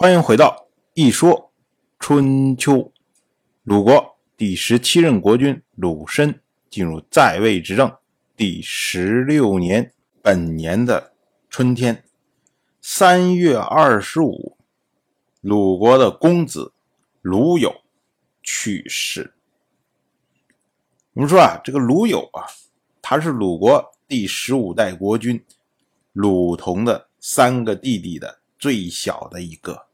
欢迎回到一说春秋。鲁国第十七任国君鲁申进入在位执政第十六年，本年的春天，三月二十五，鲁国的公子鲁友去世。我们说啊，这个鲁友啊，他是鲁国第十五代国君鲁同的三个弟弟的最小的一个。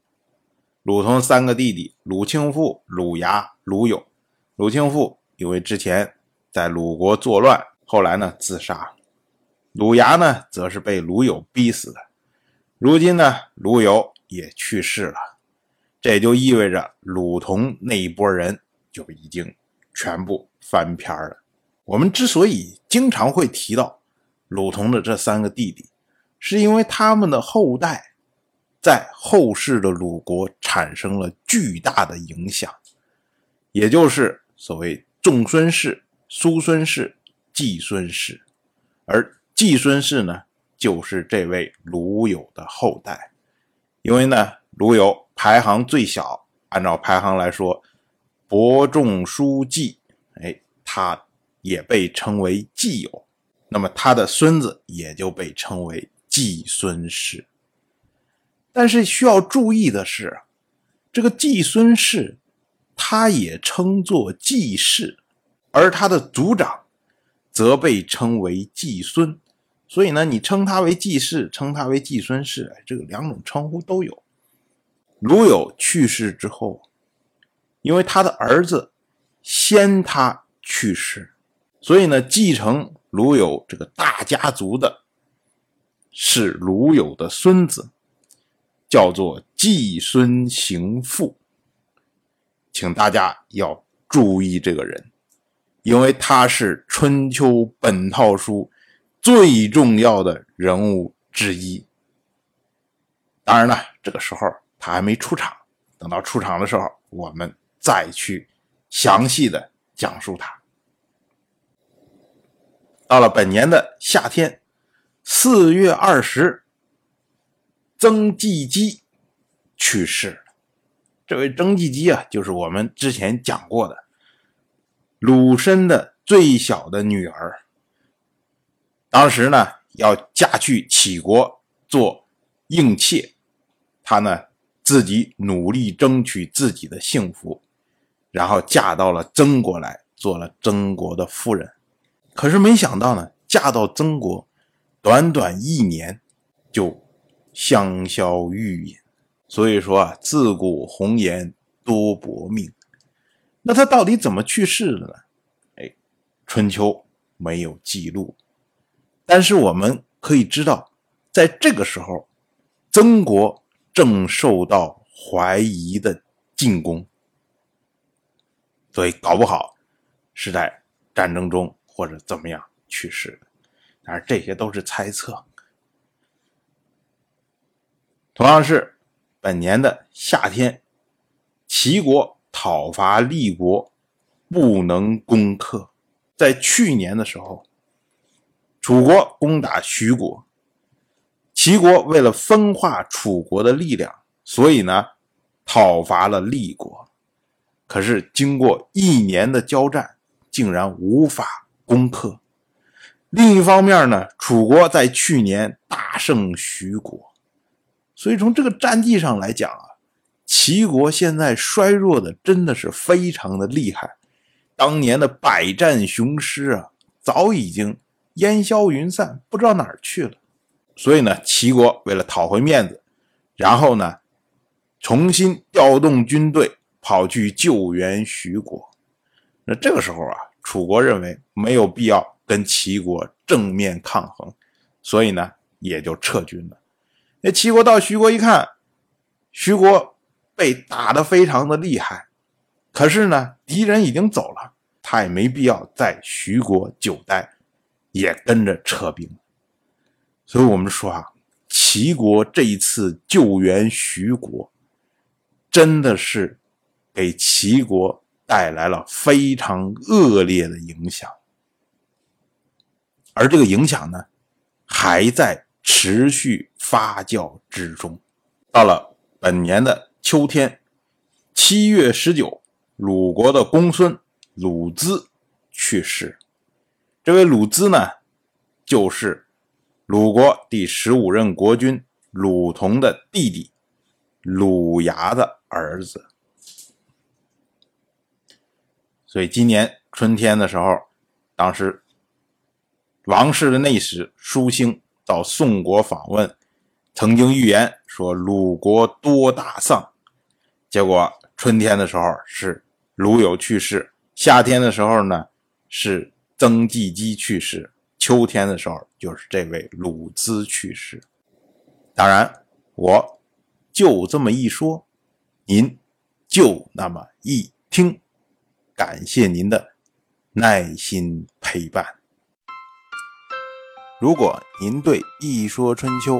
鲁同三个弟弟：鲁庆父、鲁牙、鲁友。鲁庆父因为之前在鲁国作乱，后来呢自杀；鲁牙呢，则是被鲁友逼死的。如今呢，鲁友也去世了，这也就意味着鲁同那一波人就已经全部翻篇了。我们之所以经常会提到鲁同的这三个弟弟，是因为他们的后代。在后世的鲁国产生了巨大的影响，也就是所谓仲孙氏、叔孙氏、季孙氏，而季孙氏呢，就是这位鲁友的后代。因为呢，鲁友排行最小，按照排行来说，伯仲叔季，哎，他也被称为季友，那么他的孙子也就被称为季孙氏。但是需要注意的是，这个季孙氏，他也称作季氏，而他的族长则被称为季孙。所以呢，你称他为季氏，称他为季孙氏，这个两种称呼都有。鲁友去世之后，因为他的儿子先他去世，所以呢，继承鲁友这个大家族的是鲁友的孙子。叫做季孙行父，请大家要注意这个人，因为他是春秋本套书最重要的人物之一。当然了，这个时候他还没出场，等到出场的时候，我们再去详细的讲述他。到了本年的夏天，四月二十。曾纪基去世了。这位曾纪基啊，就是我们之前讲过的鲁申的最小的女儿。当时呢，要嫁去齐国做应妾，她呢自己努力争取自己的幸福，然后嫁到了曾国来，做了曾国的夫人。可是没想到呢，嫁到曾国，短短一年就。香消玉殒，所以说啊，自古红颜多薄命。那他到底怎么去世的呢？哎，春秋没有记录，但是我们可以知道，在这个时候，曾国正受到怀疑的进攻，所以搞不好是在战争中或者怎么样去世的。当然，这些都是猜测。同样是本年的夏天，齐国讨伐厉国，不能攻克。在去年的时候，楚国攻打徐国，齐国为了分化楚国的力量，所以呢，讨伐了厉国。可是经过一年的交战，竟然无法攻克。另一方面呢，楚国在去年大胜徐国。所以从这个战绩上来讲啊，齐国现在衰弱的真的是非常的厉害。当年的百战雄师啊，早已经烟消云散，不知道哪儿去了。所以呢，齐国为了讨回面子，然后呢，重新调动军队跑去救援徐国。那这个时候啊，楚国认为没有必要跟齐国正面抗衡，所以呢，也就撤军了。那齐国到徐国一看，徐国被打得非常的厉害，可是呢，敌人已经走了，他也没必要在徐国久待，也跟着撤兵。所以，我们说啊，齐国这一次救援徐国，真的是给齐国带来了非常恶劣的影响，而这个影响呢，还在持续。发酵之中，到了本年的秋天，七月十九，鲁国的公孙鲁资去世。这位鲁资呢，就是鲁国第十五任国君鲁同的弟弟鲁牙的儿子。所以今年春天的时候，当时王室的内史舒兴到宋国访问。曾经预言说鲁国多大丧，结果春天的时候是鲁有去世，夏天的时候呢是曾纪基去世，秋天的时候就是这位鲁兹去世。当然，我就这么一说，您就那么一听，感谢您的耐心陪伴。如果您对《一说春秋》，